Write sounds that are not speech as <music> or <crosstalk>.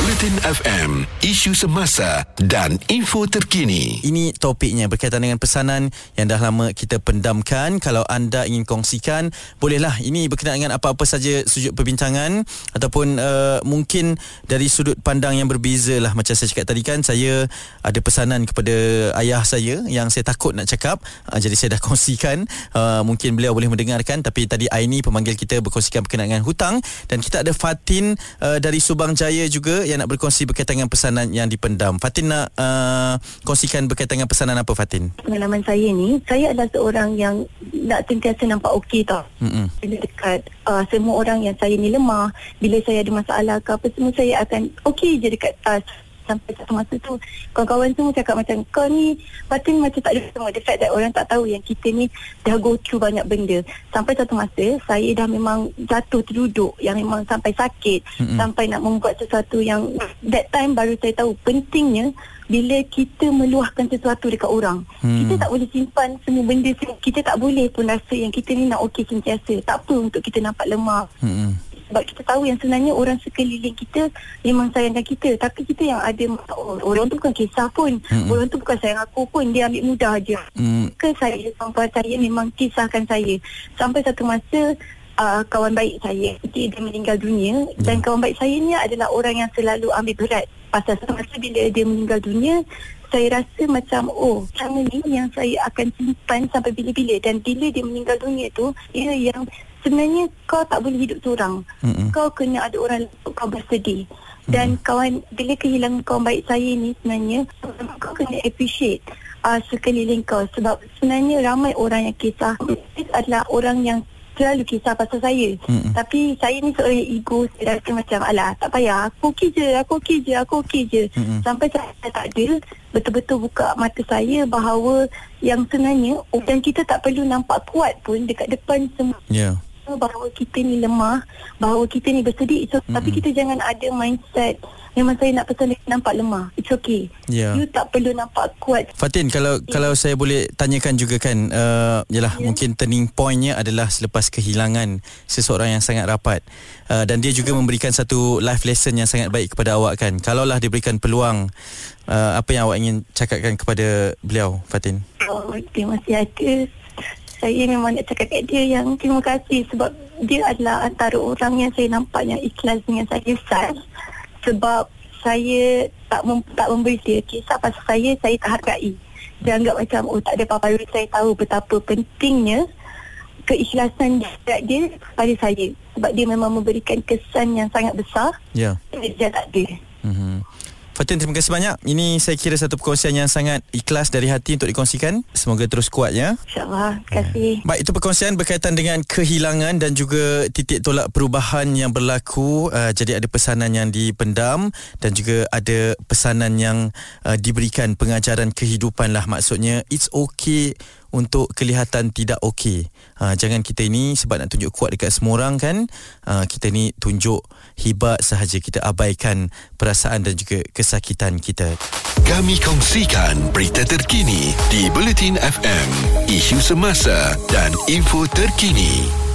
Bulletin FM, isu semasa dan info terkini. Ini topiknya berkaitan dengan pesanan yang dah lama kita pendamkan. Kalau anda ingin kongsikan, bolehlah. Ini berkenaan dengan apa-apa saja sudut perbincangan ataupun uh, mungkin dari sudut pandang yang berbeza lah. Macam saya cakap tadi kan, saya ada pesanan kepada ayah saya yang saya takut nak cakap. Uh, jadi saya dah <laughs> kongsikan. Uh, mungkin beliau boleh mendengarkan. Tapi tadi Aini pemanggil kita berkongsikan berkenaan dengan hutang. Dan kita ada Fatin uh, dari Subang Jaya juga yang nak berkongsi berkaitan dengan pesanan yang dipendam. Fatin nak uh, kongsikan berkaitan dengan pesanan apa Fatin? Pengalaman saya ni, saya adalah seorang yang nak sentiasa nampak okey tau. Mm-hmm. Bila dekat uh, semua orang yang saya ni lemah, bila saya ada masalah ke apa semua, saya akan okey je dekat uh, sampai satu masa tu kawan-kawan semua cakap macam kau ni batin macam tak ada semua. The fact that orang tak tahu yang kita ni dah go through banyak benda. Sampai satu masa saya dah memang jatuh terduduk yang memang sampai sakit mm-hmm. sampai nak membuat sesuatu yang that time baru saya tahu pentingnya bila kita meluahkan sesuatu dekat orang. Hmm. kita tak boleh simpan semua benda kita tak boleh pun rasa yang kita ni nak okey sentiasa. Tak apa untuk kita nampak lemah. Hmm sebab kita tahu yang sebenarnya orang sekeliling kita memang sayangkan kita. Tapi kita yang ada orang tu bukan kisah pun. Mm-hmm. orang tu bukan sayang aku pun. Dia ambil mudah aja. Mm. ke saya sampai saya memang kisahkan saya. Sampai satu masa uh, kawan baik saya dia meninggal dunia mm. dan kawan baik saya ni adalah orang yang selalu ambil berat. Pasal satu masa bila dia meninggal dunia saya rasa macam oh cara ni yang saya akan simpan sampai bila-bila. Dan bila dia meninggal dunia tu ia yang sebenarnya kau tak boleh hidup seorang. Mm-hmm. Kau kena ada orang untuk kau bersedih. Dan mm-hmm. kawan bila kehilangan kawan baik saya ni sebenarnya kau kena appreciate uh, sekeliling kau sebab sebenarnya ramai orang yang kisah adalah orang yang selalu kisah pasal saya. Mm-hmm. Tapi saya ni seorang ego saya rasa macam alah tak payah aku okey je, aku okey je, aku okey je. Mm-hmm. Sampai saya tak ada betul-betul buka mata saya bahawa yang sebenarnya dan kita tak perlu nampak kuat pun dekat depan semua. Yeah bahawa kita ni lemah, bahawa kita ni bersedih. So, mm-hmm. Tapi kita jangan ada mindset memang saya nak pesan dia nampak lemah. It's okay. Yeah. You tak perlu nampak kuat. Fatin, kalau yeah. kalau saya boleh tanyakan juga kan, uh, yalah yeah. mungkin turning pointnya adalah selepas kehilangan seseorang yang sangat rapat. Uh, dan dia juga memberikan satu life lesson yang sangat baik kepada awak kan. Kalaulah diberikan peluang, uh, apa yang awak ingin cakapkan kepada beliau, Fatin? Oh, masih ada saya memang nak cakap kat dia yang terima kasih sebab dia adalah antara orang yang saya nampak yang ikhlas dengan saya Sal sebab saya tak mem- tak memberi dia kisah pasal saya saya tak hargai dia anggap macam oh tak ada apa-apa saya tahu betapa pentingnya keikhlasan dia, dia pada saya sebab dia memang memberikan kesan yang sangat besar ya yeah. dia tak ada mm-hmm. Fatin terima kasih banyak. Ini saya kira satu perkongsian yang sangat ikhlas dari hati untuk dikongsikan. Semoga terus kuat ya. InsyaAllah. Terima kasih. Ya. Baik itu perkongsian berkaitan dengan kehilangan dan juga titik tolak perubahan yang berlaku. Uh, jadi ada pesanan yang dipendam dan juga ada pesanan yang uh, diberikan pengajaran kehidupan lah maksudnya. It's okay untuk kelihatan tidak okey. Ha, jangan kita ini sebab nak tunjuk kuat dekat semua orang kan. Ha, kita ni tunjuk hebat sahaja kita abaikan perasaan dan juga kesakitan kita. Kami kongsikan berita terkini di Bulletin FM, isu semasa dan info terkini.